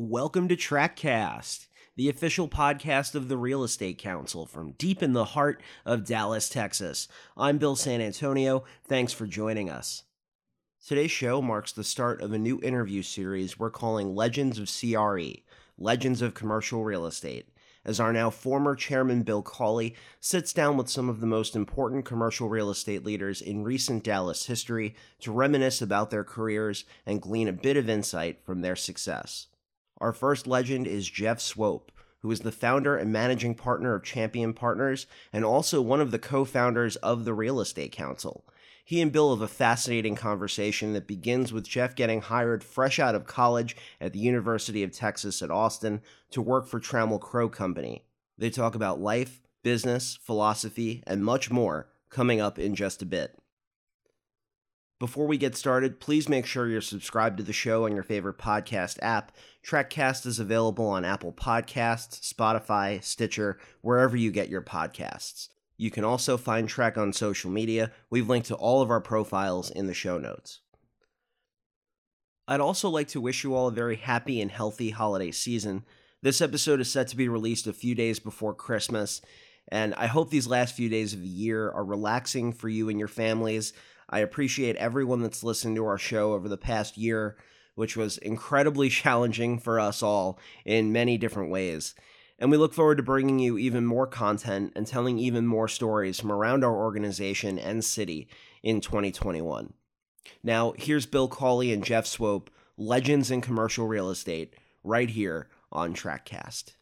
Welcome to TRECcast, the official podcast of the Real Estate Council from deep in the heart of Dallas, Texas. I'm Bill San Antonio. Thanks for joining us. Today's show marks the start of a new interview series we're calling Legends of CRE, Legends of Commercial Real Estate, as our now former chairman Bill Cawley sits down with some of the most important commercial real estate leaders in recent Dallas history to reminisce about their careers and glean a bit of insight from their success. Our first legend is Jeff Swope, who is the founder and managing partner of Champion Partners and also one of the co founders of the Real Estate Council. He and Bill have a fascinating conversation that begins with Jeff getting hired fresh out of college at the University of Texas at Austin to work for Trammell Crow Company. They talk about life, business, philosophy, and much more coming up in just a bit. Before we get started, please make sure you're subscribed to the show on your favorite podcast app. TRECcast is available on Apple Podcasts, Spotify, Stitcher, wherever you get your podcasts. You can also find TREC on social media. We've linked to all of our profiles in the show notes. I'd also like to wish you all a very happy and healthy holiday season. This episode is set to be released a few days before Christmas, and I hope these last few days of the year are relaxing for you and your families. I appreciate everyone that's listened to our show over the past year, which was incredibly challenging for us all in many different ways. And we look forward to bringing you even more content and telling even more stories from around our organization and city in 2021. Now, here's Bill Cawley and Jeff Swope, legends in commercial real estate, right here on TRECcast.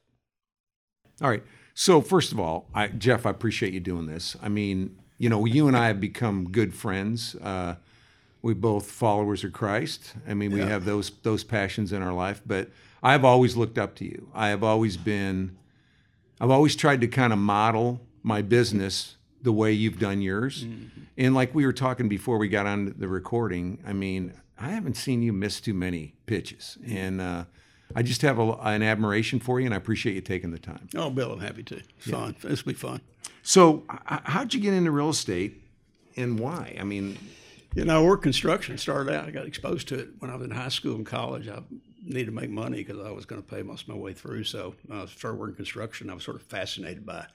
All right. So, first of all, I, Jeff, I appreciate you doing this. I mean, you know, you and I have become good friends. Uh, we both followers of Christ. I mean, we Yeah. have those those passions in our life. But I've always looked up to you. I have always been. I've always tried to kind of model my business the way you've done yours. Mm-hmm. And like we were talking before we got on the recording, I mean, I haven't seen you miss too many pitches, Mm-hmm. and uh, I just have a, an admiration for you, and I appreciate you taking the time. Oh, Bill, I'm happy to. It's fun. This will be fun. So, how'd you get into real estate, and why? I mean, You know, work construction started out. I got exposed to it when I was in high school and college. I needed to make money because I was going to pay most of my way through. So I started working construction. I was sort of fascinated by.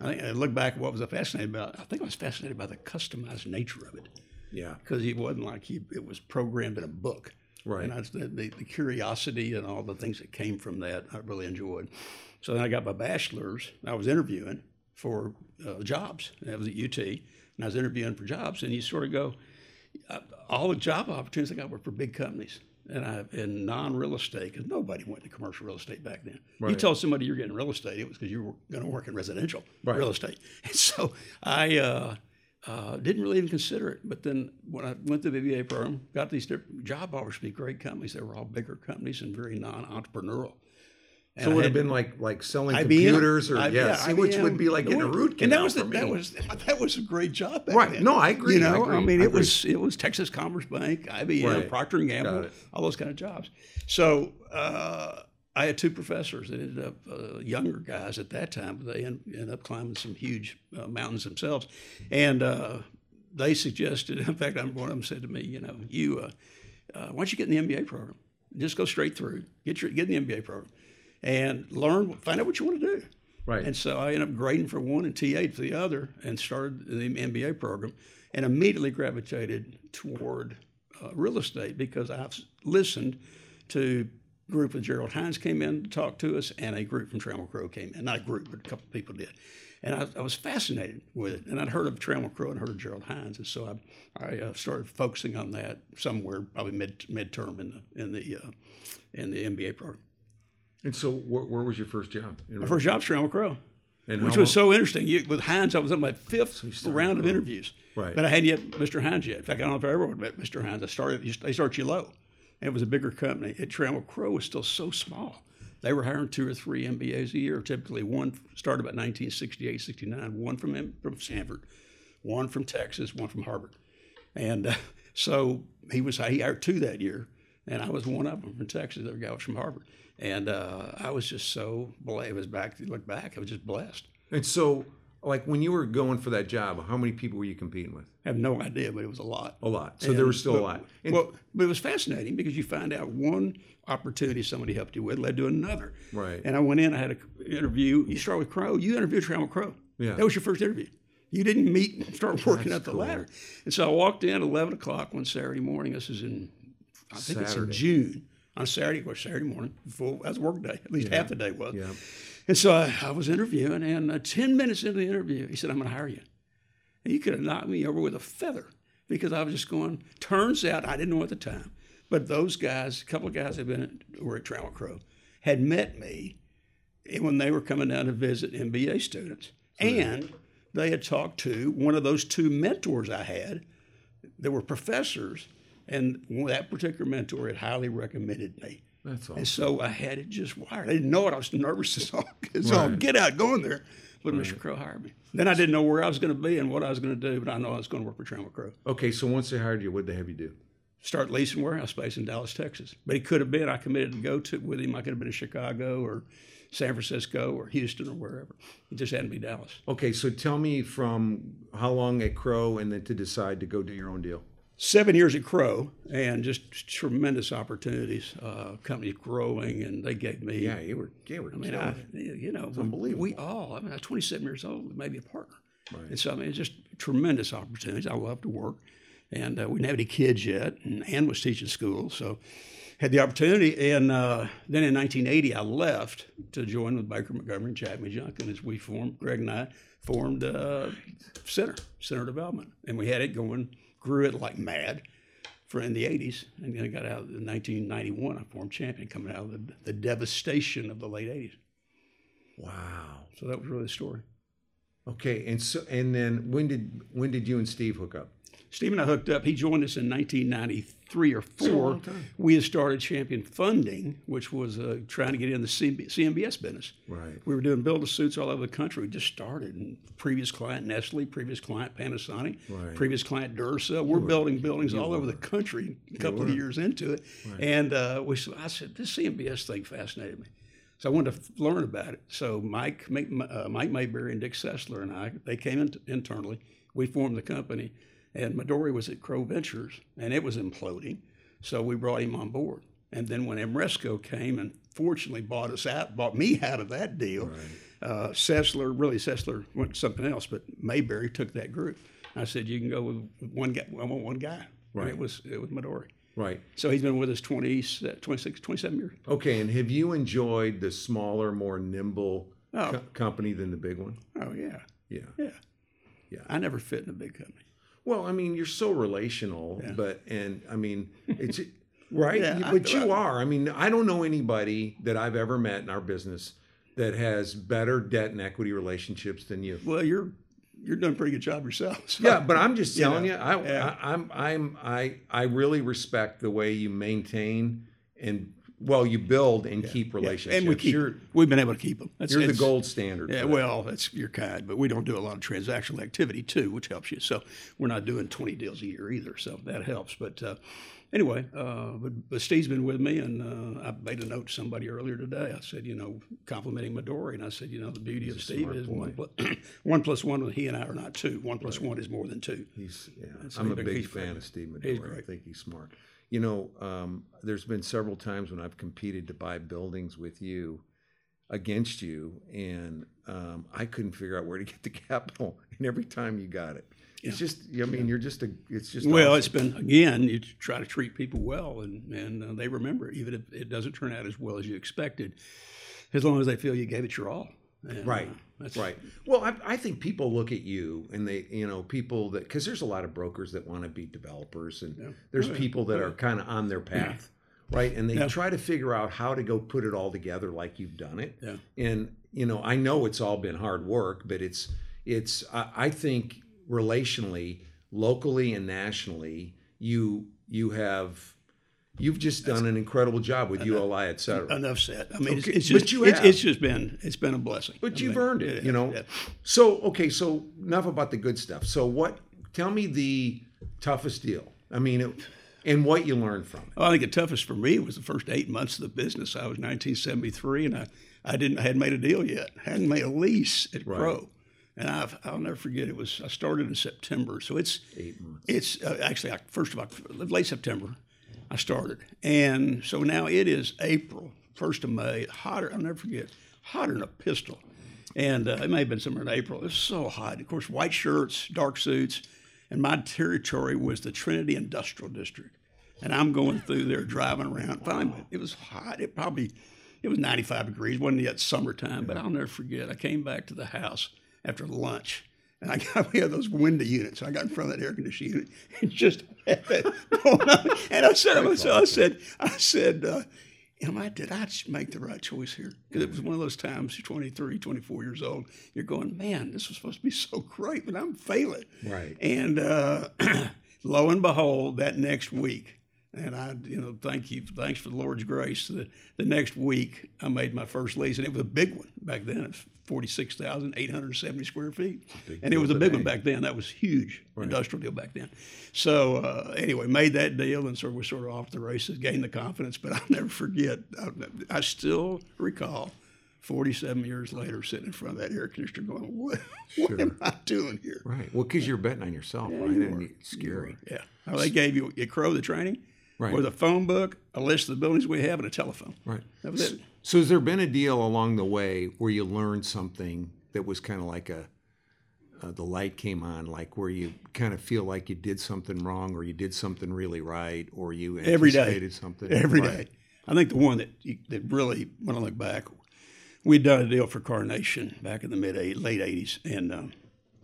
I think I look back at what was I fascinated about. I think I was fascinated by the customized nature of it yeah, because it wasn't like it was programmed in a book. Right. And I, the, the, curiosity and all the things that came from that, I really enjoyed. So then I got my bachelor's. I was interviewing for uh, jobs. I was at UT. And I was interviewing for jobs. And you sort of go, uh, all the job opportunities I got were for big companies. And I in non-real estate because nobody went to commercial real estate back then. You Right. told somebody you're getting real estate, it was because you were going to work in residential Right. real estate. And so I uh, uh, didn't really even consider it. But then when I went to the BBA program, got these different job offers from great companies. They were all bigger companies and very non-entrepreneurial. And so it would have been like like selling IBM. computers, or I- yeah, see, which would be like getting a root And canal that was the, that was that was a great job. Back Right. then. No, I agree. You I know, agree. mean, I it agree. was it was Texas Commerce Bank, IBM, Right. Procter and Gamble, all those kind of jobs. So uh, I had two professors that ended up uh, younger guys at that time, but they en- ended up climbing some huge uh, mountains themselves, and uh, they suggested. In fact, I'm one of them said to me, you know, you uh, uh, why don't you get in the MBA program? Just go straight through, get your get in the MBA program, and learn, find out what you want to do. Right. And so I ended up grading for one and TA for the other, and started the MBA program, and immediately gravitated toward uh, real estate because I've listened to group of Gerald Hines came in to talk to us, and a group from Trammell Crow came in. Not a group, but a couple of people did. And I, I was fascinated with it. And I'd heard of Trammell Crow and heard of Gerald Hines. And so I, I uh, started focusing on that somewhere, probably mid midterm in the, in the, uh, in the MBA program. and so, where, where was your first job? My first job was Trammell Crow. and which was so interesting. You, with Hines, I was on my fifth started round of interviews, Right. But I hadn't yet Mr. Hines yet. In fact, I don't know if I ever would met Mr. Hines. I started. They start you low, it was a bigger company. At Trammell Crow was still so small. They were hiring two or three MBAs a year. Typically, one started about 1968, 69. One from from Stanford, one from Texas, one from Harvard, and uh, so he was he hired two that year, and I was one of them from Texas. The other guy was from Harvard, and uh, I was just so blessed. It was back. Look back, I was just blessed. And so, like when you were going for that job, how many people were you competing with? I have no idea, but it was a lot. A lot. So there was still but, a lot. And- well, but it was fascinating because you find out one opportunity somebody helped you with led to another. Right. And I went in, I had an interview. You start with Crow. You interviewed Trammell Crow. Yeah. That was your first interview. You didn't meet and start working That's up the cool. ladder. And so I walked in at 11 o'clock one Saturday morning. This is in, I think it's in June. On Saturday, or Saturday morning, full, was work day. At least half the day was. yeah. And so I, I was interviewing, and uh, 10 minutes into the interview, he said, I'm going to hire you. And you could have knocked me over with a feather because I was just going, turns out, I didn't know at the time, but those guys, a couple of guys that had been at, were at Trammell Crow, had met me when they were coming down to visit MBA students. And they had talked to one of those two mentors I had that were professors, and that particular mentor had highly recommended me. That's all. And so I had it just wired. I didn't know it. I was nervous as all. So Right. get out, go in there. But Mr. Crow hired me. Then I didn't know where I was going to be and what I was going to do, but I know I was going to work for Trammell Crow. Okay, so once they hired you, what'd they have you do? Start leasing warehouse space in Dallas, Texas. But he could have been. I committed to go to with him. I could have been in Chicago or San Francisco or Houston or wherever. It just had to be Dallas. Okay, so tell me from how long at Crow and then to decide to go do your own deal. Seven years at Crow and just tremendous opportunities. Uh, company's growing, and they gave me. Yeah, you were you were I mean, I, you know, unbelievable. we all. I mean, I was 27 years old, maybe a partner, Right. and so I mean, it's just tremendous opportunities. I love to work, and uh, we didn't have any kids yet, and Ann was teaching school, so had the opportunity. And uh, then in 1980, I left to join with Baker Montgomery and Jack McJunkin as we formed. Greg and I formed uh, Center Center Development, and we had it going, grew it like mad. For in the 80s, and then I got out in 1991. I formed Champion, coming out of the, the devastation of the late 80s. Wow. So that was really the story. Okay, and so and then when did when did you and Steve hook up? Steve and I hooked up. He joined us in 1993 or four. We had started Champion Funding, which was uh, trying to get in the CB, CMBS business. Right. We were doing build a suits all over the country. We just started. And previous client Nestle, previous client Panasonic, Right. previous client Duracell. We're building buildings all over the country. A couple of years into it, and uh, we. I said this CMBS thing fascinated me. So I wanted to learn about it. So Mike, Mike, uh, Mike Mayberry and Dick Sessler and I, they came in internally. We formed the company, and Midori was at Crow Ventures, and it was imploding. So we brought him on board. And then when AMRESCO came and fortunately bought us out, bought me out of that deal, uh, Sessler, really Sessler went to something else, but Mayberry took that group. I said, you can go with one guy. I want one guy. And Right. it was it was Midori. Right. So he's been with us 20, 26, 27 years. Okay, and have you enjoyed the smaller, more nimble Oh. co- company than the big one? Oh yeah, Yeah. yeah, Yeah. I never fit in a big company. Well, I mean, you're so relational, but and I mean, it's right. Yeah, You- but you are. I mean, I don't know anybody that I've ever met in our business that has better debt and equity relationships than you. Well, you're you're doing a pretty good job yourself. so- Yeah, but I'm just You telling know, you, I, yeah. I, I'm, I'm, I, I really respect the way you maintain and well, you build and keep Yeah, relationships. and we keep. you're, we've been able to keep them. That's, you're the gold standard. Yeah, well, that's your kind, but we don't do a lot of transactional activity too, which helps you. So we're not doing 20 deals a year either, so that helps. But uh, anyway, uh, but, but Steve's been with me, and uh, I made a note to somebody earlier today. I said, you know, complimenting Midori, and I said, you know, the beauty of Steve is one plus, one plus one. He and I are not two. One plus one is more than two. He's, yeah, I'm a big- big fan of Steve He's Midori. I think he's smart. You know, um, there's been several times when I've competed to buy buildings with you against you, and um, I couldn't figure out where to get the capital. And every time you got it, it's just, I mean, you're just a, it's just Well, awesome. it's been again. You try to treat people well, and and uh, they remember even if it doesn't turn out as well as you expected, as long as they feel you gave it your all. And, Right. uh, that's Right. Well, I, I think people look at you and they, you know, people that, because there's a lot of brokers that want to be developers and there's Oh, yeah. people that are kind of on their path, right? And they Yeah. try to figure out how to go put it all together like you've done it. Yeah. And, you know, I know it's all been hard work, but it's, it's, I, I think relationally, locally and nationally, you, you have, you've just done an incredible job with ULI, et cetera. Enough said. I mean, Okay, it's, it's but just you it's, it's just been it's been a blessing. But I you've mean, earned it, you know. So okay, so enough about the good stuff. So what? Tell me the toughest deal. I mean, it, and what you learned from it. Well, I think the toughest for me was the first eight months of the business. I was 1973, and I, I didn't I hadn't made a deal yet. I hadn't made a lease at Right. Crow, and I've, I'll never forget. It was I started in September, so it's Eight months. it's uh, actually uh, first of October, late September. I started, and so now it is April, first of May. Hotter, I'll never forget. Hotter than a pistol, and uh, it may have been somewhere in April. It was so hot. Of course, white shirts, dark suits, and my territory was the Trinity Industrial District, and I'm going through there driving around. Finally, it was hot. It probably it was 95 degrees. wasn't yet summertime, but I'll never forget. I came back to the house after lunch. And I got we had those window units. I got in front of that air conditioning unit and just had that going on. And I said to myself, I said, I said, uh, am I did I make the right choice here? Because it was one of those times, you're 23, 24 years old, you're going, man, this was supposed to be so great, but I'm failing. Right. And uh, lo and behold, that next week, and I, you know, thank you, thanks for the Lord's grace. The, the next week, I made my first lease, and it was a big one back then. It was 46,870 square feet. And it was a big one back then. That was huge industrial deal back then. So uh, anyway, made that deal, and so we're sort of off the races, gained the confidence. But I'll never forget, I, I still recall 47 years later sitting in front of that air conditioner going, what, what am I doing here? Right. Well, because you're betting on yourself, right? And it's scary. Yeah. Well, they gave you at Crow the training Right. with a phone book, a list of the buildings we have, and a telephone. Right. That was it. So has there been a deal along the way where you learned something that was kind of like a uh, the light came on, like where you kind of feel like you did something wrong, or you did something really right, or you Every day. something Every day. Right. I think the one that you- that really, when I look back, we'd done a deal for Carnation back in the mid eight, late '80s, and um,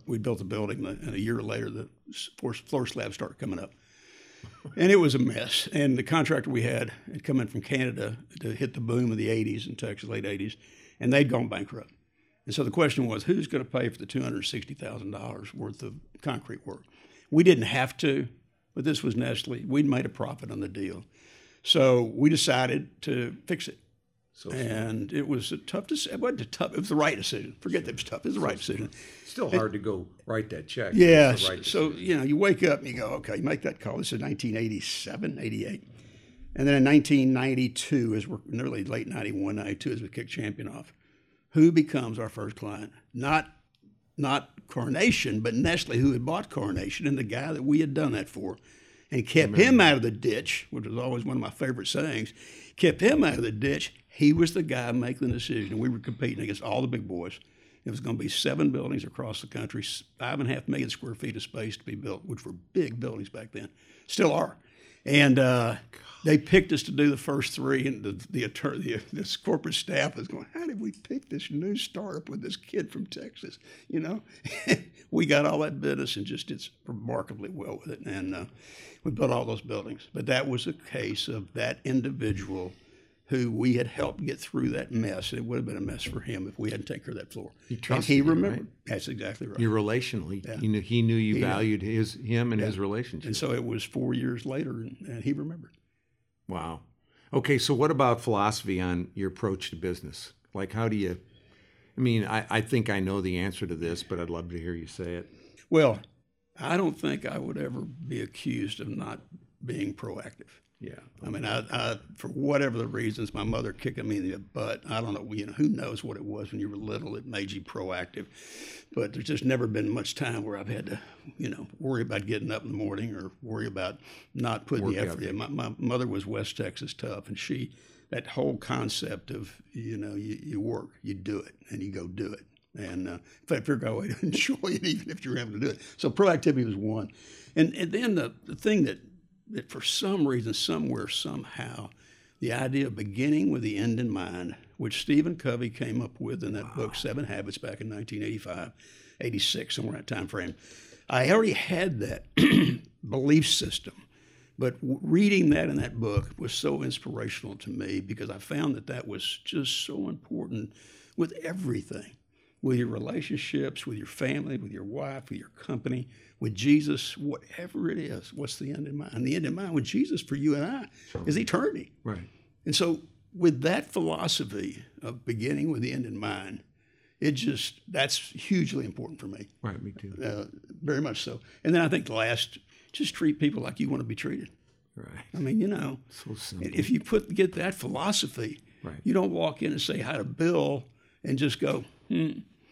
we built a building, and a year later, the floor, floor slabs started coming up, and it was a mess. And the contractor we had had come in from Canada to hit the boom of the '80s in Texas, late '80s, and they'd gone bankrupt. And so the question was, who's going to pay for the two hundred sixty thousand dollars worth of concrete work? We didn't have to, but this was Nestle. We'd made a profit on the deal. So we decided to fix it. So And it was a tough decision. It wasn't a tough, it was the right decision. Forget that it was tough. It was the right decision. still hard to go write that check. Yeah. right so, decision. you know, you wake up and you go, okay, you make that call. This is 1987, 88. And then in 1992, as we're nearly late 91, 92, as we kick champion off, who becomes our first client? Not not Carnation, but Nestle, who had bought Carnation, and the guy that we had done that for, and kept him out of the ditch, which was always one of my favorite sayings. Kept him out of the ditch. He was the guy making the decision. We were competing against all the big boys. It was going to be seven buildings across the country, five and a half million square feet of space to be built, which were big buildings back then, still are. And uh, they picked us to do the first three, and the the, attorney, the this corporate staff was going, "How did we pick this new startup with this kid from Texas?" You know, we got all that business and just did remarkably well with it, and uh, we built all those buildings. But that was a case of that individual who we had helped get through that mess. And it would have been a mess for him if we hadn't taken care of that floor. and trusted he you, remembered. That's exactly right. You're relationally. He knew he knew you valued his him and his relationship. and so it was four years later, and, and he remembered. Wow. Okay, so what about philosophy on your approach to business? Like, how do you? I mean, I, I think I know the answer to this, but I'd love to hear you say it. Well, I don't think I would ever be accused of not being proactive. Yeah. I mean, I, I for whatever the reasons, my mother kicking me in the butt. I don't know. You know, who knows what it was when you were little? It made you proactive. But there's just never been much time where I've had to, you know, worry about getting up in the morning or worry about not putting the effort in. My, my mother was West Texas tough, and she, that whole concept of, you know, you, you work, you do it, and you go do it. And uh, in fact, figure out a way to enjoy it, even if you're having to do it. So proactivity was one. And, and then the, the thing that that for some reason, somewhere, somehow, the idea of beginning with the end in mind, which Stephen Covey came up with in that book, Seven Habits, back in 1985, 86, somewhere in that time frame. I already had that belief system, but reading that in that book was so inspirational to me because I found that that was just so important with everything with your relationships, with your family, with your wife, with your company, with Jesus, whatever it is, what's the end in mind? And the end in mind with Jesus for you and I is eternity. Right. And so, with that philosophy of beginning with the end in mind, it just, that's hugely important for me, Right. Me too. uh, very much so. And then I think the last, just treat people like you want to be treated. Right. I mean, you know, So if you put get that philosophy, Right. you don't walk in and say hi to Bill and just go, hmm,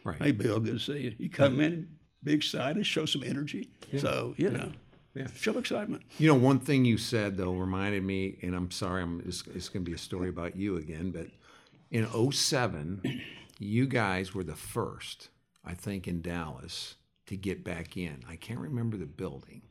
Right. Hey, Bill, good to see you. You come in, be excited, show some energy. So you know, Yeah. show excitement. You know, one thing you said though reminded me, and I'm sorry, I'm it's, it's going to be a story about you again, but in 07, you guys were the first, I think, in Dallas to get back in. I can't remember the building,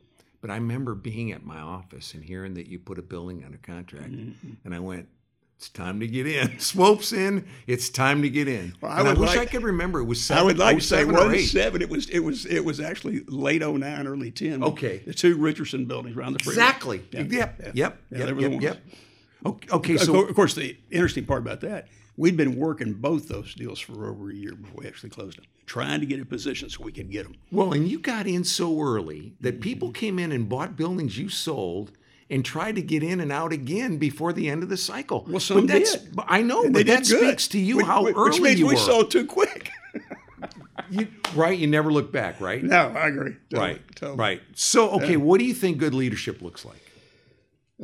but I remember being at my office and hearing that you put a building under contract, Mm-hmm. and I went. It's time to get in. Swope's in. It's time to get in. Well, I I, wish like- I could remember. It was seven, I would like to say 07 it wasn't seven. It was it was it was actually late 09, early ten. Okay. the two Richardson buildings around the freeway. Exactly. Yeah. Yep. Yeah. Yep. Yeah, Yep. Yep. Yep. Okay. okay Of so of course, the interesting part about that, we'd been working both those deals for over a year before we actually closed them, trying to get in position so we could get them. Well, and you got in so early that people came in and bought buildings you sold and tried to get in and out again before the end of the cycle. Well, some but that's, did. I know, And but that speaks to you Which- how which, early which means you we were. sold too quick. You- right? You never look back, right? no, I agree. Totally, right. totally. Right. So, okay, what do you think good leadership looks like?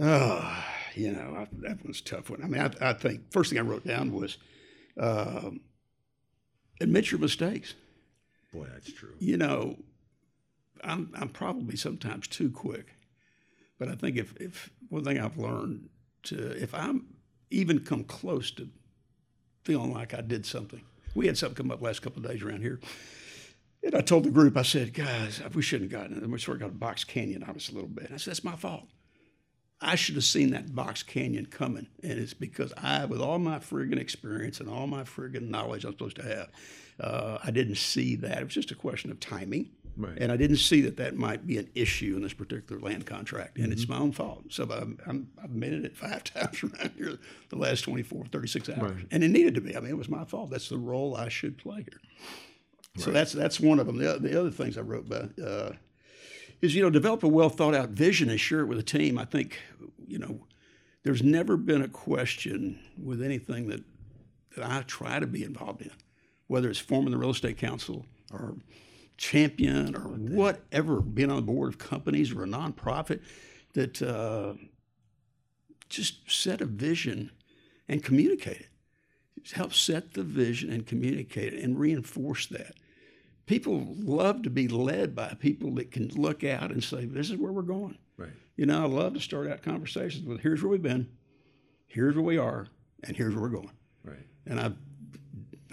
Oh, you know, I, that was a tough one. I mean, I, I think first thing I wrote down was um, admit your mistakes. Boy, that's true. You know, I'm I'm probably sometimes too quick, but I think if if one thing I've learned to if I'm even come close to feeling like I did something, we had something come up last couple of days around here. And I told the group, I said, guys, we shouldn't have gotten it. We sort of got a box canyon on us a little bit. I said, that's my fault. I should have seen that box canyon coming. And it's because I, with all my friggin' experience and all my friggin' knowledge I'm supposed to have, uh, I didn't see that. It was just a question of timing. Right. And I didn't see that that might be an issue in this particular land contract. And it's my own fault. So I'm, I'm, I've admitted it five times around here the last 24, 36 hours. Right. And it needed to be. I mean, it was my fault. That's the role I should play here. So that's that's one of them. The, the other things I wrote about uh, is you know develop a well thought out vision and share it with a team. I think you know there's never been a question with anything that that I try to be involved in, whether it's forming the real estate council or champion or whatever, being on the board of companies or a nonprofit, that uh, just set a vision and communicate it. Help set the vision and communicate it and reinforce that. People love to be led by people that can look out and say, "This is where we're going." Right. You know, I love to start out conversations with, "Here's where we've been, here's where we are, and here's where we're going." Right. And I,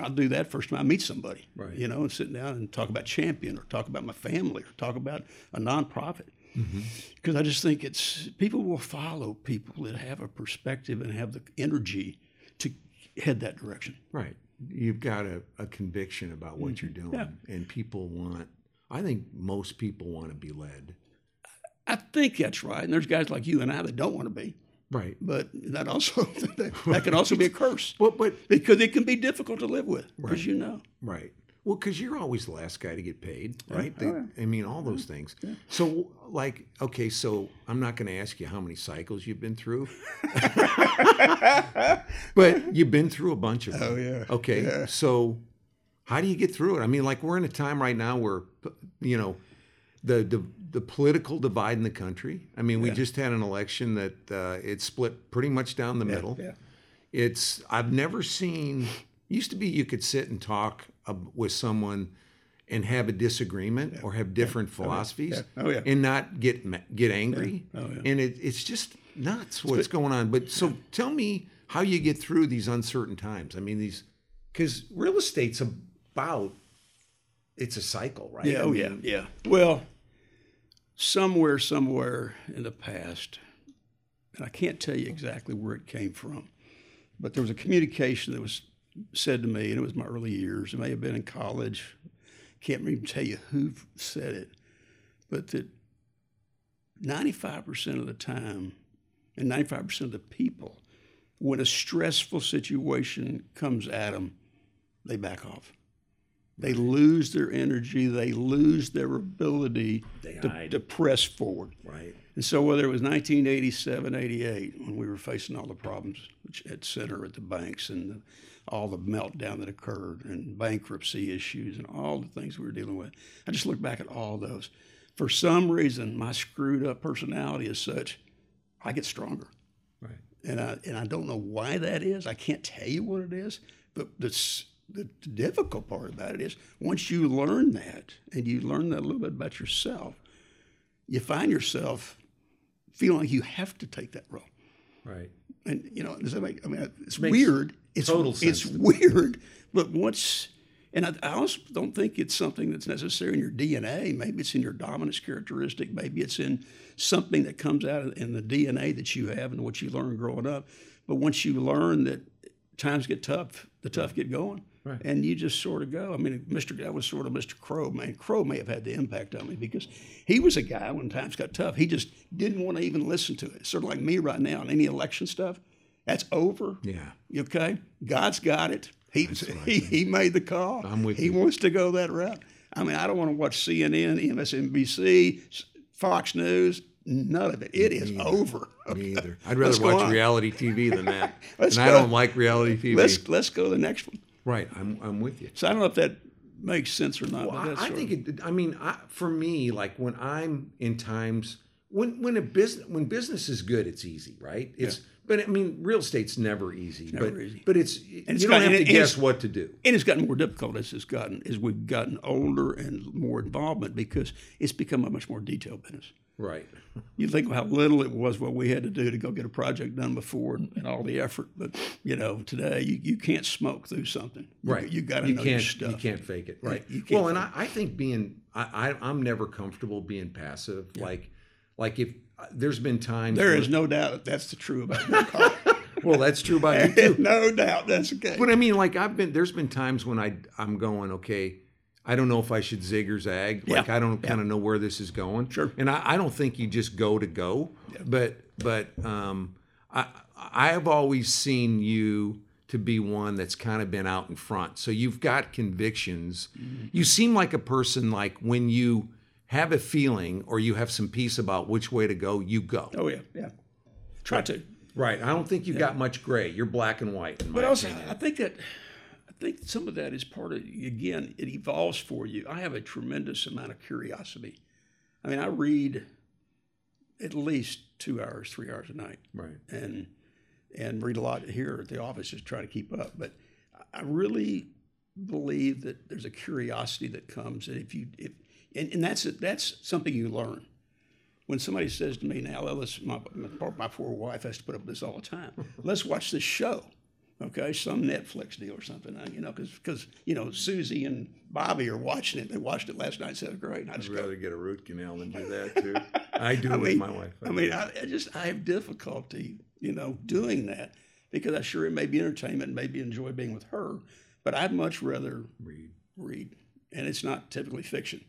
I'll do that first time I meet somebody. Right. You know, and sit down and talk about champion or talk about my family or talk about a nonprofit. Mm-hmm. Because I just think it's people will follow people that have a perspective and have the energy to head that direction. Right. You've got a, a conviction about what mm-hmm. you're doing, Yeah. and people want. I think most people want to be led. I think that's right. And there's guys like you and I that don't want to be, Right. but that also that, that can also be a curse But but because it can be difficult to live with, as you know. Right. Well, because you're always the last guy to get paid, right? Oh, They- I mean, all those things. So, like, okay, so I'm not going to ask you how many cycles you've been through, but you've been through a bunch of oh, them. Oh, yeah. Okay. Yeah. So, how do you get through it? I mean, like, we're in a time right now where, you know, the the, the political divide in the country. I mean, we just had an election that uh, it split pretty much down the middle Yeah. it's i've never seen used to be you could sit and talk uh, with someone and have a disagreement or have different philosophies Yeah. Oh, yeah. and not get get angry Oh, yeah. and it, it's just nuts what's going on but so tell me how you get through these uncertain times i mean these because real estate's about it's a cycle right Yeah, I oh yeah, yeah. Well, somewhere, somewhere in the past, and I can't tell you exactly where it came from, but there was a communication that was said to me, and it was my early years. It may have been in college. Can't even tell you who said it, but that 95% of the time, and 95% of the people, when a stressful situation comes at them, they back off. They lose their energy. They lose their ability to, to press forward. right And so, whether it was 1987, 88, when we were facing all the problems at center at the banks and the, all the meltdown that occurred and bankruptcy issues and all the things we were dealing with, I just look back at all those. For some reason, my screwed up personality is such, I get stronger. right And I, and I don't know why that is. I can't tell you what it is, but this, the difficult part about it is once you learn that and you learn that a little bit about yourself, you find yourself feeling like you have to take that role. Right. And you know, does that make? I mean, it's Makes weird. It's total it's sense me. weird, but once, and I, I also don't think it's something that's necessary in your DNA. Maybe it's in your dominance characteristic. Maybe it's in something that comes out in the DNA that you have and what you learn growing up. But once you learn that times get tough, the tough get going. Right. And you just sort of go. I mean, Mr. That was sort of Mr. Crow. Man, Crow may have had the impact on me because he was a guy when times got tough. He just didn't want to even listen to it. Sort of like me right now on any election stuff. That's over. Yeah. Okay, God's got it. He he, he made the call. I'm with he you. wants to go that route. I mean, I don't want to watch CNN, MSNBC, Fox News. None of it. It is over. Me either. I'd rather watch on. reality TV than that. And I don't like reality TV. Let's let's go to the next one. Right. I'm I'm with you. So I don't know if that makes sense or not. Well, but that's I, I think of- it. I mean, I, for me, like when I'm in times when when a business when business is good, it's easy, right? It's but I mean, real estate's never easy. never but easy. but it's it's you don't have to guess what to do. and it's gotten more difficult as it's gotten as we've gotten older and more involvement because it's become a much more detailed business. Right. You think of how little it was what we had to do to go get a project done before and, and all the effort. But you know, today you, you can't smoke through something. Right. You, got to you know can't, your stuff. You can't fake it. Right. you can't well, and I, I think being I, I I'm never comfortable being passive. Like like if uh, there's been times There when- is no doubt that that's the true about your car. well that's true about you too. no doubt that's okay. But I mean, like I've been there's been times when I I'm going okay. I don't know if I should zig or zag. Like Yeah. I don't kind of know where this is going. Sure. And I, I don't think you just go to go. yeah. But but um, I I have always seen you to be one that's kind of been out in front. So you've got convictions. Mm-hmm. You seem like a person like when you have a feeling or you have some peace about which way to go, you go. oh yeah, yeah. Try to. Right. I don't think you've got much gray. You're black and white. In my But also, opinion. I think that think some of that is part of again. It evolves for you. I have a tremendous amount of curiosity. I mean, I read at least two hours, three hours a night. right. and and read a lot here at the office just trying to keep up. But I really believe that there's a curiosity that comes, and if you if and, and that's that's something you learn. When somebody says to me now, let's my, my, my poor wife has to put up with this all the time. Let's watch this show, okay? Some Netflix deal or something, uh, you know, because you know Susie and Bobby are watching it. They watched it last night. and Said great. I I'd just go, rather get a root canal than do that too. I do I with mean, my wife. I mean, I, I just I have difficulty, you know, doing that because I sure it may be entertainment, and maybe enjoy being with her, but I'd much rather read. read, and it's not typically fiction.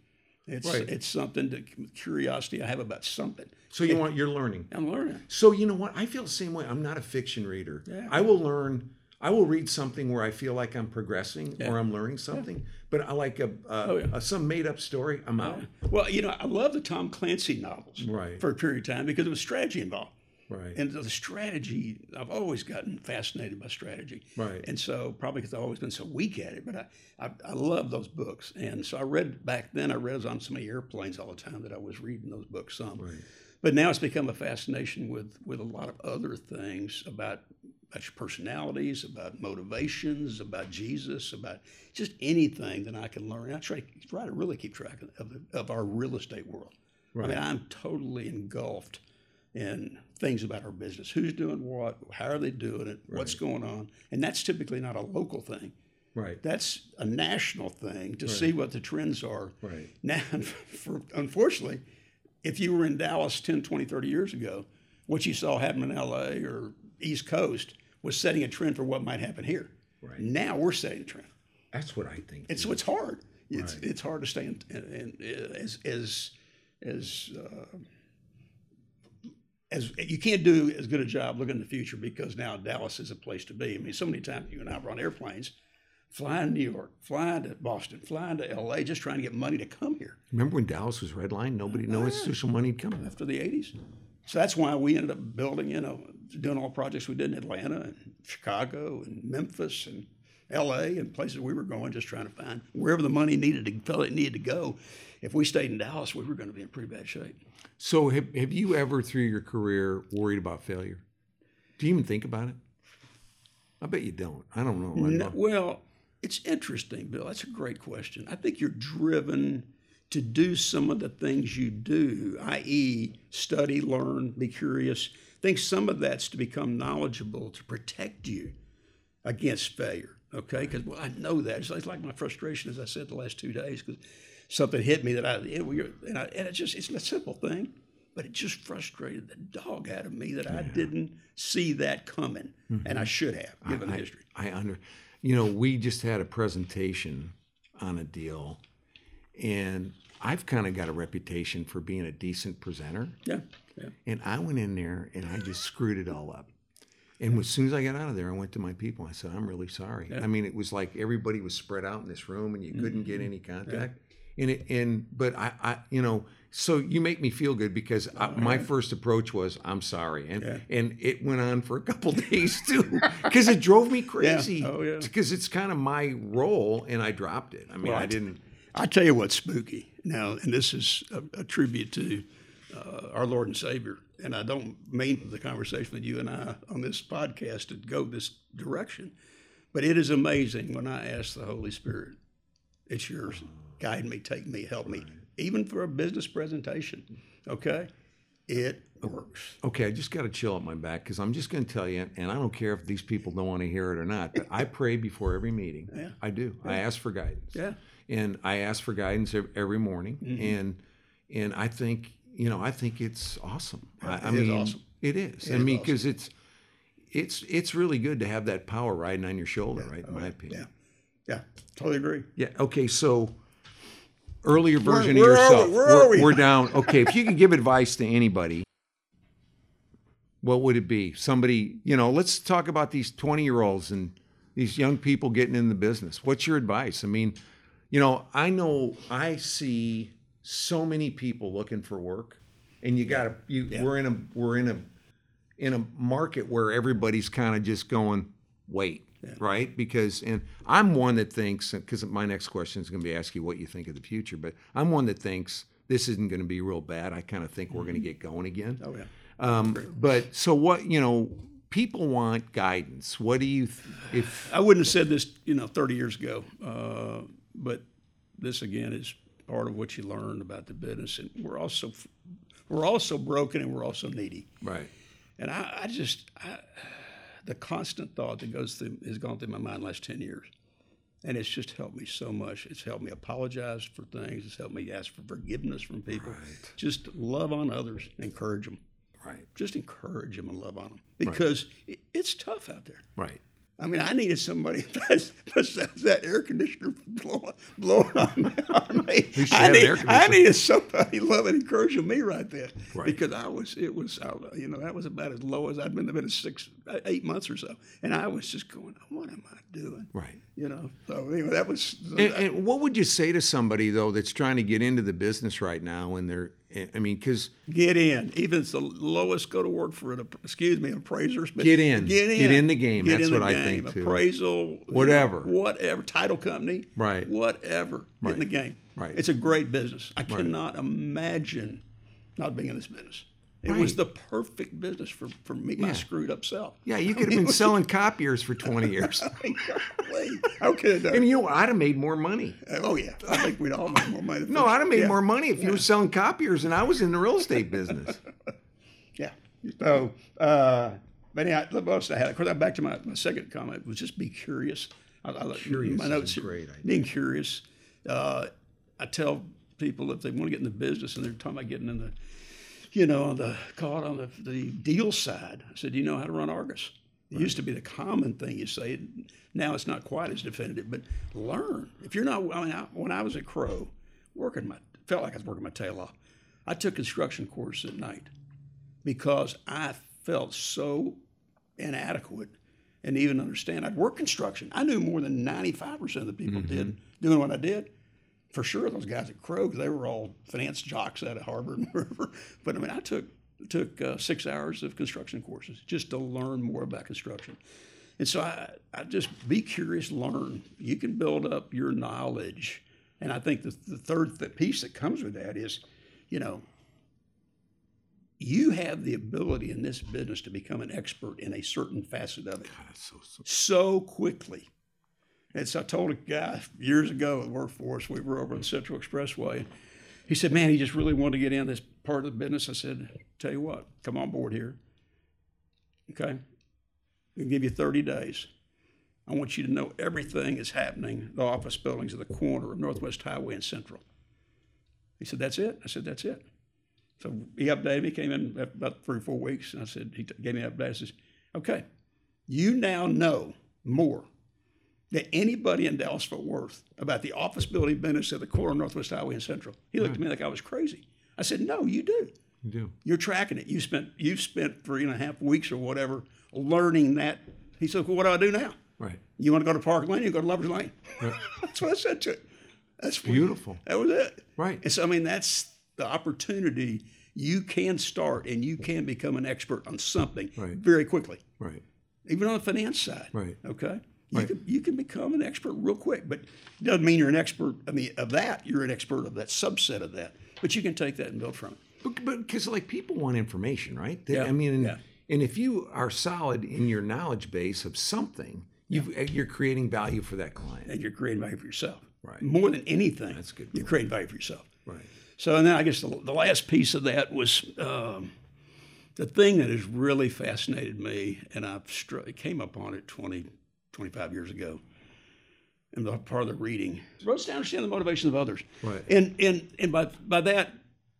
It's Right. it's something that curiosity I have about something. So you want you're learning. I'm learning. So you know what? I feel the same way. I'm not a fiction reader. Yeah. I will learn. I will read something where I feel like I'm progressing Yeah. or I'm learning something. But I like a, a, Oh, yeah. a some made up story. I'm out. Well, you know, I love the Tom Clancy novels Right. for a period of time because it was strategy involved. Right. And the strategy, I've always gotten fascinated by strategy. Right. And so, probably because I've always been so weak at it, but I, I, I love those books. And so, I read back then, I read on so many airplanes all the time that I was reading those books some. Right. But now it's become a fascination with, with a lot of other things about, about your personalities, about motivations, about Jesus, about just anything that I can learn. I try, try to really keep track of, the, of our real estate world. I mean, I'm totally engulfed in things about our business. Who's doing what? How are they doing it? What's going on? And that's typically not a local thing. Right. That's a national thing to see what the trends are. Right. Now, for, unfortunately, if you were in Dallas 10, 20, 30 years ago, what you saw happen in LA or East Coast was setting a trend for what might happen here. Right. Now we're setting a trend. That's what I think. And so it's hard. It's it's hard to stay in, in, in as as as uh, as you can't do as good a job looking in the future because now Dallas is a place to be. I mean, so many times you and I were on airplanes, flying to New York, flying to Boston, flying to L.A., just trying to get money to come here Remember when Dallas was redlined? Nobody, no institutional money come. after the '80s. So that's why we ended up building, you know, doing all the projects we did in Atlanta and Chicago and Memphis and L.A. and places we were going, just trying to find wherever the money needed to felt it needed to go. If we stayed in Dallas, we were going to be in pretty bad shape. So have, have you ever through your career worried about failure? Do you even think about it? I bet you don't. I don't know. No, well, it's interesting, Bill. That's a great question. I think you're driven to do some of the things you do, i.e., study, learn, be curious. I think some of that's to become knowledgeable to protect you against failure. Okay, because well, I know that. It's like, it's like my frustration, as I said the last two days, because something hit me that I, it, and, I, and it's just it's a simple thing, but it just frustrated the dog out of me that I didn't see that coming, mm-hmm. and I should have given the I, history. I under, you know, we just had a presentation on a deal, and I've kind of got a reputation for being a decent presenter. Yeah, yeah. And I went in there and I just screwed it all up. And as soon as I got out of there, I went to my people. I said, "I'm really sorry." I mean, it was like everybody was spread out in this room, and you couldn't get mm-hmm. any contact. And it, and but I, I, you know, so you make me feel good because I, my first approach was, "I'm sorry," and and it went on for a couple days too, because it drove me crazy. Oh, yeah. Because it's kind of my role, and I dropped it. I mean, I didn't. I tell you what's spooky now, and this is a, a tribute to uh, our Lord and Savior. And I don't mean the conversation with you and I on this podcast to go this direction, but it is amazing when I ask the Holy Spirit, "It's yours, guide me, take me, help me," even for a business presentation. Okay, it works. Okay, I just got to chill up my back because I'm just going to tell you, and I don't care if these people don't want to hear it or not, but I pray before every meeting. Yeah. I do. I ask for guidance. Yeah. And I ask for guidance every morning, Mm-hmm. and and I think you know I think it's awesome. I, it is mean, awesome. it is. I is mean, awesome. because it's it's it's really good to have that power riding on your shoulder, right? In my Yeah, opinion. yeah, Yeah. totally agree. Yeah. Okay. So earlier version where of are we? yourself. Where are we're, we? we're down. Okay. If you could give advice to anybody, what would it be? Somebody, you know, let's talk about these 20 year olds and these young people getting in the business. What's your advice? I mean, you know, I know I see so many people looking for work and you gotta you we're in a we're in a in a market where everybody's kind of just going, wait, right? Because, and I'm one that thinks, because my next question is going to be ask you what you think of the future, but I'm one that thinks this isn't going to be real bad. I kind of think we're going to get going again. Oh yeah. Um, but so what, you know, people want guidance. What do you, th- if, I wouldn't have said this, you know, 30 years ago, uh, but this again is part of what you learn about the business, and we're also we're also broken and we're also needy. right, And I, I just I, the constant thought that goes through has gone through my mind the last 10 years, and it's just helped me so much. It's helped me apologize for things. It's helped me ask for forgiveness from people. Just love on others, encourage them. right, Just encourage them and love on them because it, it's tough out there. right. I mean, I needed somebody that's that air conditioner blowing, blowing on, on me. I, need- I needed somebody loving, and encouraging me right there Right. because I was, it was, I- you know, that was about as low as I'd been. Been six, eight months or so, and I was just going, "What am I doing?" Right. You know. So anyway, that was. And, and what would you say to somebody though that's trying to get into the business right now and they're, I mean, because Get in, even if it's the lowest. Go to work for an, excuse me, appraisers. But Get in. Get in. Get in the game. Get That's what I game. think, too. Appraisal. Whatever. Whatever. Title company. Right. Whatever. Get in the game. Right. It's a great business. I cannot imagine not being in this business. It was the perfect business for, for me, my screwed up self. yeah, you could have been selling copiers for 20 years. How could have done? And you know? I'd have made more money. Oh yeah, I think we'd all make more money. No, I'd have made Yeah. more money if you were selling copiers and I was in the real estate business. Yeah. So, uh, but yeah, what else I had? Of course, I'm back to my, my second comment was just be curious. I, I, Curious my notes great idea. Being curious. Uh, I tell people if they want to get in the business and they're talking about getting in the, you know, on the call it on the, the deal side. I said, do you know how to run Argus? It used to be the common thing you say. Now it's not quite as definitive, but learn. If you're not, I mean, I, when I was at Crow, working my, felt like I was working my tail off. I took construction courses at night because I felt so inadequate and even understand. I'd work construction. I knew more than 95% of the people mm-hmm. did doing what I did. For sure, those guys at Crow, they were all finance jocks out of Harvard and wherever. But I mean, I took took uh, six hours of construction courses just to learn more about construction. And so I, I just be curious, learn. You can build up your knowledge. And I think the, the third th- piece that comes with that is, you know, you have the ability in this business to become an expert in a certain facet of it so, so, so quickly. And so I told a guy years ago at worked for us, we were over on the Central Expressway. He said, Man, he just really wanted to get in this part of the business. I said, Tell you what, come on board here. Okay? We'll give you 30 days. I want you to know everything is happening, the office buildings at the corner of Northwest Highway and Central. He said, That's it? I said, That's it. So he updated me, came in about three or four weeks, and I said, He gave me an update. I Okay, you now know more than anybody in Dallas Fort Worth about the office building business at the corner of Northwest Highway and Central. He looked at me like I was crazy. I said, No, you do. You do. You're tracking it. You spent you've spent three and a half weeks or whatever learning that. He said, Well, what do I do now? Right. You want to go to Park Lane? You go to Lovers Lane. that's what I said to it. That's Beautiful. That was it. Right. And so I mean, that's the opportunity. You can start and you can become an expert on something Right. very quickly, Right. even on the finance side. Right. Okay. You Right. can you can become an expert real quick, but it doesn't mean you're an expert. I mean, of that, you're an expert of that subset of that. But you can take that and build from it. But because like people want information, right? They- Yeah, I mean, and, yeah. and if you are solid in your knowledge base of something, you've, you're creating value for that client. and you're creating value for yourself. Right. More than anything, That's good You're creating value for yourself. Right. So, and then I guess the, the last piece of that was um, the thing that has really fascinated me, and I've str- came upon it 20, 25 years ago, and the part of the reading was to understand the motivations of others. Right. And and and by by that,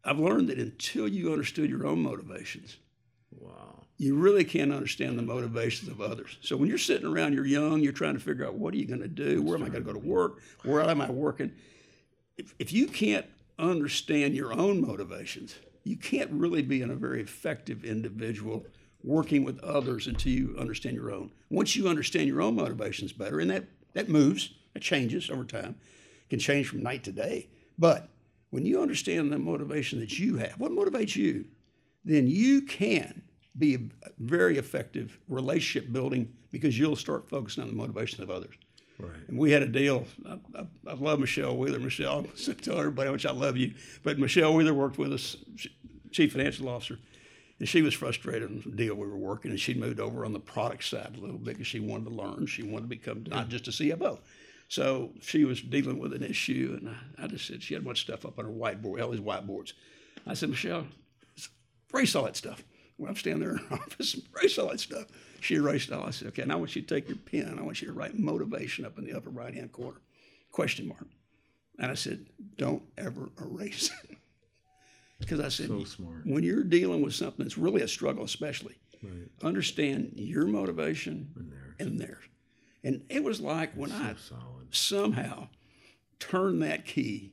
I've learned that until you understood your own motivations, Wow. you really can't understand the motivations of others. So when you're sitting around, you're young, you're trying to figure out what are you going to do? Where am I going to go to work? Where am I working? If, if you can't understand your own motivations, you can't really be in a very effective individual working with others until you understand your own. Once you understand your own motivations better, and that, that moves, it changes over time, can change from night to day. But when you understand the motivation that you have, what motivates you, then you can be a very effective relationship building because you'll start focusing on the motivations of others. Right. And we had a deal. I, I, I love Michelle Wheeler. Michelle, tell everybody how much I love you. But Michelle Wheeler worked with us, chief financial officer, and she was frustrated on the deal we were working, and she moved over on the product side a little bit because she wanted to learn. She wanted to become not just a CFO. So she was dealing with an issue, and I, I just said she had a bunch of stuff up on her whiteboard, all these whiteboards. I said, Michelle, erase all that stuff. Well, I'm standing there in her office, erase all that stuff. She erased all. I said, okay, now I want you to take your pen. I want you to write motivation up in the upper right hand corner, question mark. And I said, don't ever erase it. Because I said, So smart. when you're dealing with something that's really a struggle, especially, Right. understand your motivation And there. and theirs. And it was like when I Solid. somehow turned that key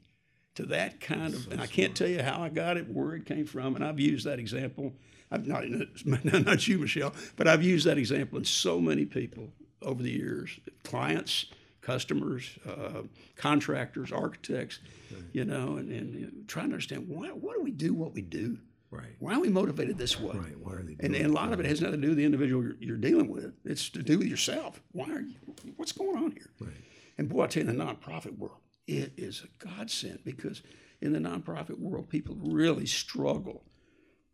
to that kind of, and I can't tell you how I got it, where it came from, and I've used that example. I've not not you, Michelle, but I've used that example in so many people over the years, clients, customers, uh, contractors, architects, you know, and, and trying to understand why why do we do what we do? Right. Why are we motivated this way? Right. Why are they doing And, and a lot of it has nothing to do with the individual you're, you're dealing with. It's to do with yourself. Why are you? What's going on here? Right. And boy, I tell you, in the nonprofit world, it is a godsend because in the nonprofit world, people really struggle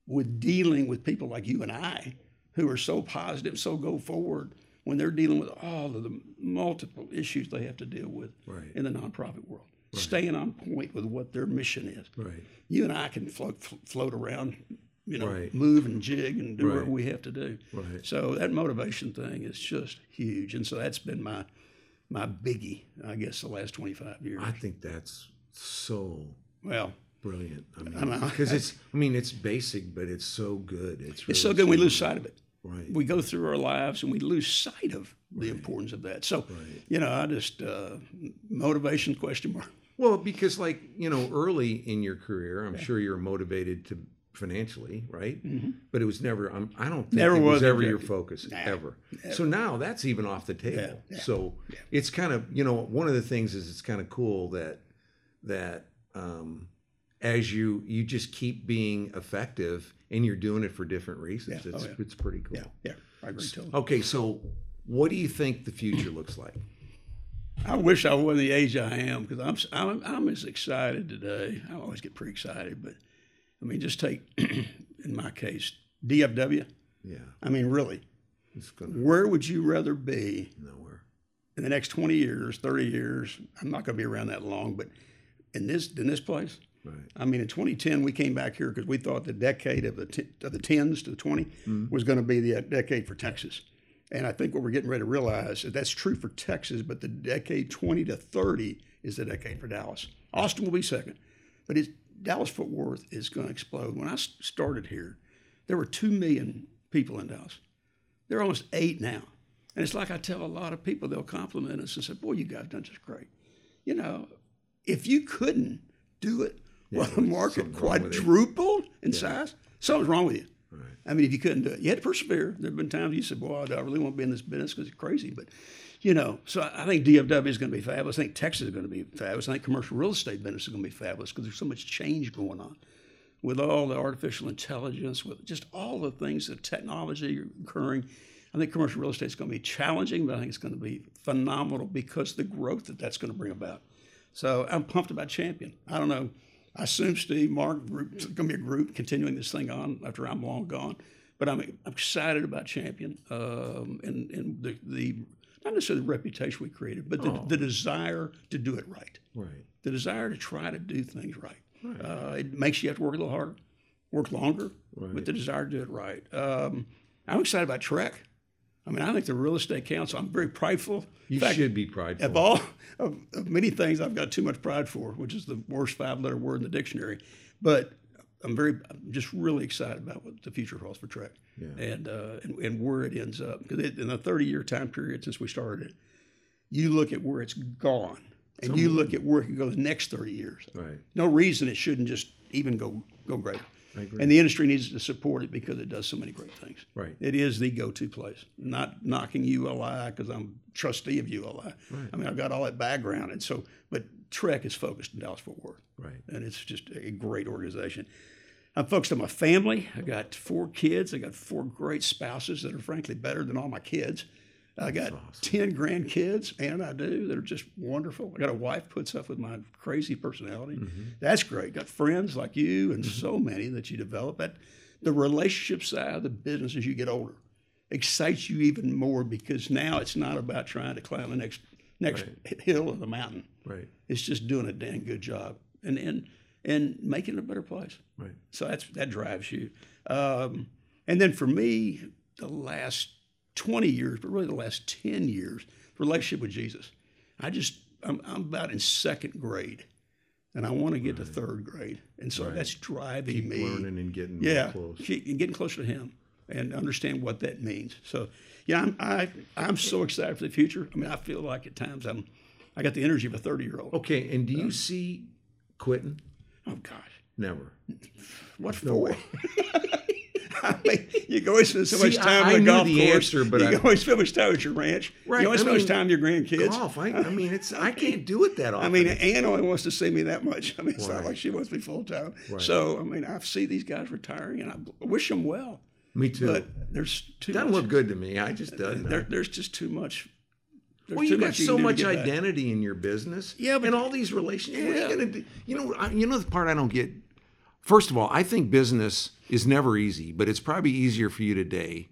with dealing with people like you and I, who are so positive, so go forward when they're dealing with all of the multiple issues they have to deal with Right. in the nonprofit world. Staying on point with what their mission is Right. you and I can float float around, you know, Right. move and jig and do Right. whatever we have to do. Right. So that motivation thing is just huge, and so that's been my my biggie, I guess, the last twenty five years. I think that's so well, brilliant. I mean, because it's, I mean, it's basic, but it's so good. It's, it's so really good we lose sight of it. Right. We go through our lives and we lose sight of the importance of that. So, Right. you know, I just uh, motivation question mark. Well, because like you know, early in your career, I'm sure you're motivated to financially, right? But it was never. I'm, I don't think Mm-hmm. Never it was, was ever your focus Nah, ever. So now that's even off the table. Yeah, yeah, so it's kind of you know one of the things is it's kind of cool that that um, as you you just keep being effective and you're doing it for different reasons. Yeah. Oh, It's yeah. it's pretty cool. Yeah, yeah, I agree totally. Okay, so what do you think the future looks like? I wish I wasn't the age I am because I'm, I'm I'm as excited today. I always get pretty excited, but I mean, just take in my case DFW. Yeah, I mean, really, it's gonna where would you rather be nowhere. in the next 20 years, 30 years, I'm not going to be around that long, but in this in this place, Right. I mean, in 2010 we came back here because we thought the decade of the t- of the tens to the 20 was going to be the uh, decade for Texas, and I think what we're getting ready to realize is that's true for Texas, but the decade 20 to 30 is the decade for Dallas. Austin will be second, but it's, Dallas Fort Worth is going to explode. When I started here, there were two million people in Dallas. There are almost eight now. And it's like I tell a lot of people, they'll compliment us and say, Boy, you guys done just great. You know, if you couldn't do it while the market something wrong with it. quadrupled in size, something's wrong with you. Right. I mean, if you couldn't do it, you had to persevere. There have been times you said, Boy, I really want to be in this business because it's crazy. But, you know, so I I think DFW is going to be fabulous. I think Texas is going to be fabulous. I think commercial real estate business is going to be fabulous because there's so much change going on with all the artificial intelligence, with just all the things, the technology occurring. I think commercial real estate is going to be challenging, but I think it's going to be phenomenal because the growth that that's going to bring about. So I'm pumped about Champion. I don't know. I assume Steve, Mark, group, it's going to be a group continuing this thing on after I'm long gone. But I'm, I'm excited about Champion um, and, and the, the not necessarily the reputation we created, but the, the desire to do it right Right. the desire to try to do things right. Uh, it makes you have to work a little harder, work longer, with the desire to do it right. Um, I'm excited about TREC. I mean, I think the real estate council. I'm very prideful. You fact, should be prideful. of all of, of many things, I've got too much pride for, which is the worst five-letter word in the dictionary. But I'm very, I'm just really excited about what the future holds for TREC, and, uh, and and where it ends up. Because in a 30-year time period since we started it, you look at where it's gone, and you look at where it can go the next 30 years. Right. No reason it shouldn't just even go go greater. And the industry needs to support it because it does so many great things. Right. It is the go-to place. Not knocking ULI because I'm trustee of ULI. Right. I mean, I've got all that background, and so, but TREC is focused in Dallas Fort Worth, Right. and it's just a great organization. I'm focused on my family. I've got four kids. I got four great spouses that are frankly better than all my kids. I got ten grandkids, and I do. They're just wonderful. I got a wife puts up with my crazy personality. That's great. Got friends like you and so many that you develop. That the relationship side of the business as you get older excites you even more because now it's not about trying to climb the next next hill of the mountain. Right. It's just doing a dang good job and and and making it a better place. Right. So that's that drives you. Um, and then for me, the last twenty years, but really the last ten years, relationship with Jesus. I just I'm, I'm about in second grade, and I want to get to third grade, and so that's driving Keep me. learning and getting Yeah, close. ke- and getting closer to Him and understand what that means. So yeah, I'm I, I'm so excited for the future. I mean, I feel like at times I'm I got the energy of a thirty year old. Okay. And do you uh, see quitting? Oh gosh. Never. What No for? I mean, you can always spend so See, much time I- on I the golf the course. answer, but you I- can always spend much time at your ranch. Right, You always spend much time with your grandkids. Golf. I, I mean, it's I can't do it that often. I mean, Ann only wants to see me that much. I mean, it's Right. not like she wants me full time. Right. So, I mean, I see these guys retiring, and I wish them well. me too. But there's too much doesn't much. look good to me. I just uh, doesn't. There, there's just too much. There's well, you got so can do to much identity in your business. Yeah, but- and all these relationships. What are you gonna do? You know, I, you know the part I don't get. First of all, I think business is never easy, but it's probably easier for you today,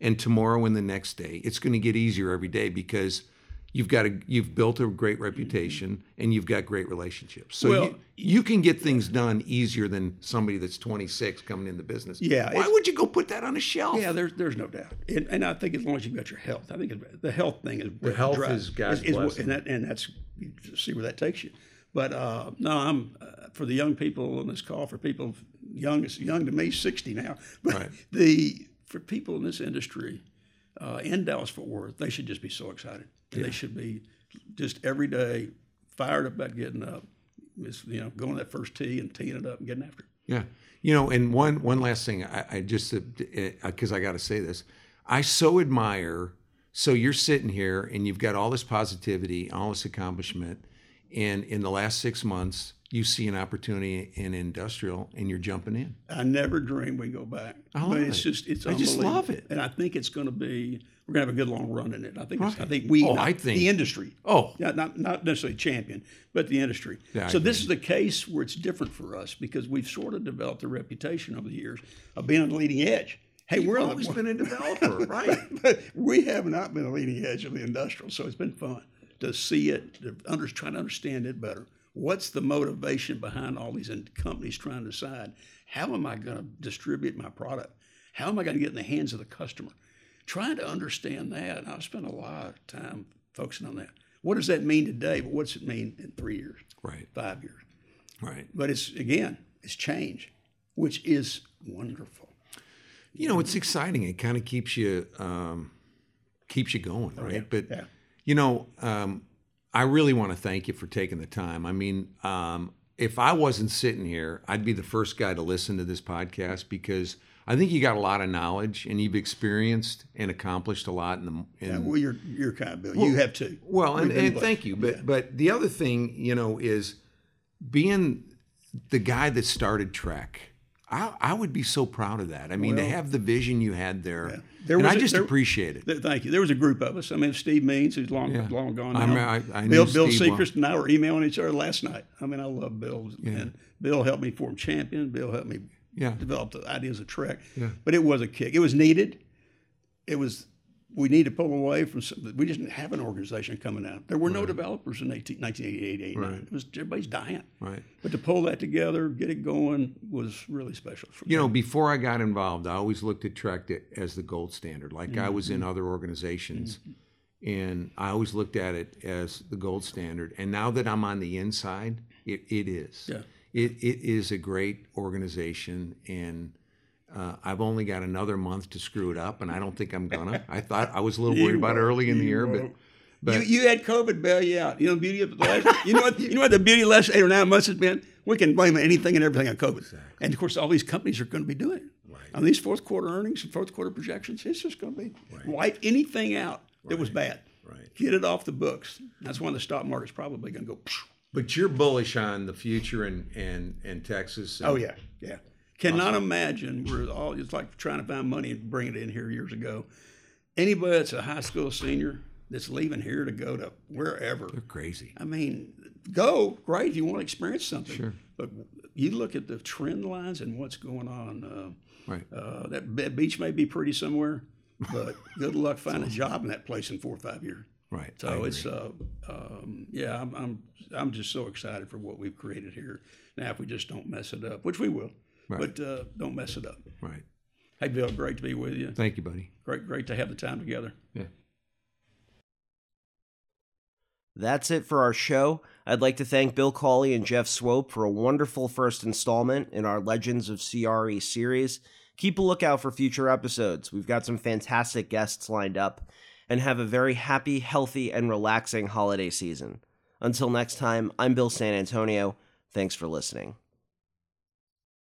and tomorrow and the next day. It's going to get easier every day because you've got a you've built a great reputation and you've got great relationships. So Well- you, you can get things done easier than somebody that's 26 coming in the business. Yeah, Why it's- would you go put that on a shelf? Yeah, there's there's no doubt, and, and I think as long as you've got your health, I think the health thing is The health drive- is God's what- blessing. and that and that's see where that takes you. But uh, no, I'm uh, for the young people on this call for people young young to me, sixty now. But Right. the for people in this industry uh, in Dallas Fort Worth, they should just be so excited. And They should be just every day fired up about getting up. It's, you know, going that first tee and teeing it up and getting after it. Yeah, you know, and one one last thing, I, I just because I got to say this, I so admire. So you're sitting here and you've got all this positivity, all this accomplishment, and in the last six months, you see an opportunity in industrial, and you're jumping in. I never dreamed we'd go back. I but it's it. just it's I just love it. and I think it's going to be we're going to have a good long run in it. I think it's, I think we Oh, not- I think- the industry. Oh. yeah, not not necessarily champion, but the industry. Yeah, I so this is the case where it's different for us because we've sort of developed a reputation over the years of being on the leading edge. Hey, You've we're always been a developer, right? but we have not been a leading edge of the industrial, so it's been fun to see it, to under, try to understand it better. What's the motivation behind all these companies trying to decide how am I going to distribute my product? How am I going to get in the hands of the customer? Trying to understand that, and I've spent a lot of time focusing on that. What does that mean today? But what's it mean in three years, Right, five years? right. But it's again, it's change, which is wonderful. You know, it's exciting. It kind of keeps you um, keeps you going, right? yeah, But yeah. You know, um, I really want to thank you for taking the time. I mean, um, if I wasn't sitting here, I'd be the first guy to listen to this podcast because I think you got a lot of knowledge and you've experienced and accomplished a lot in the. In, Yeah, well, you're you're kind of Bill. you have too. well, and, and blessed. thank you. But but the other thing, you know, is being the guy that started TREC. I, I would be so proud of that. I mean, to have the vision you had there, There and was I a- just there- appreciate it. Th- Thank you. There was a group of us. I mean, Steve Means, who's long Yeah. long gone I now. mean, I- I Bill Bill well. And I were emailing each other last night. I mean, I love Bill, and Bill helped me form Champion. Bill helped me Yeah. develop the ideas of TREC. Yeah. But it was a kick. It was needed. It was. We need to pull away from. Some, we didn't have an organization coming out. There were no developers in 18, 1988, 89. Right. It was everybody's dying. Right. But to pull that together, get it going, was really special. For You know, before I got involved, I always looked at TREC as the gold standard, like I was Mm-hmm. in other organizations. And I always looked at it as the gold standard. And now that I'm on the inside, it, it is. Yeah. It, it is a great organization. And uh, I've only got another month to screw it up, and I don't think I'm gonna. I thought I was a little worried about it early in the year, but but you, you had COVID bail you out. You know the beauty of the last. you know what? You know what the beauty of the last eight or nine months has been. We can blame anything and everything on COVID, and of course, all these companies are going to be doing it. Right. On these fourth quarter earnings and fourth quarter projections, it's just going to be wipe anything out that was bad. Right. Get it off the books. That's when the stock market's probably going to go. phew. but you're bullish on the future and and and Texas. And, Oh yeah, yeah. Cannot imagine we're all it's like trying to find money and bring it in here years ago. Anybody that's a high school senior that's leaving here to go to wherever. They're crazy. I mean, go great if you want to experience something. Sure. But you look at the trend lines and what's going on. Right. Uh, uh, that beach may be pretty somewhere, but good luck finding a job in that place in four or five years. Right. So it's uh, um, yeah, I'm, I'm I'm just so excited for what we've created here. Now, if we just don't mess it up, which we will, Right. but uh, don't mess it up. right. Hey, Bill, great to be with you. Thank you, buddy. Great, great to have the time together. Yeah. That's it for our show. I'd like to thank Bill Cawley and Jeff Swope for a wonderful first installment in our Legends of CRE series. Keep a lookout for future episodes. We've got some fantastic guests lined up and have a very happy, healthy, and relaxing holiday season. Until next time, I'm Bill San Antonio. Thanks for listening.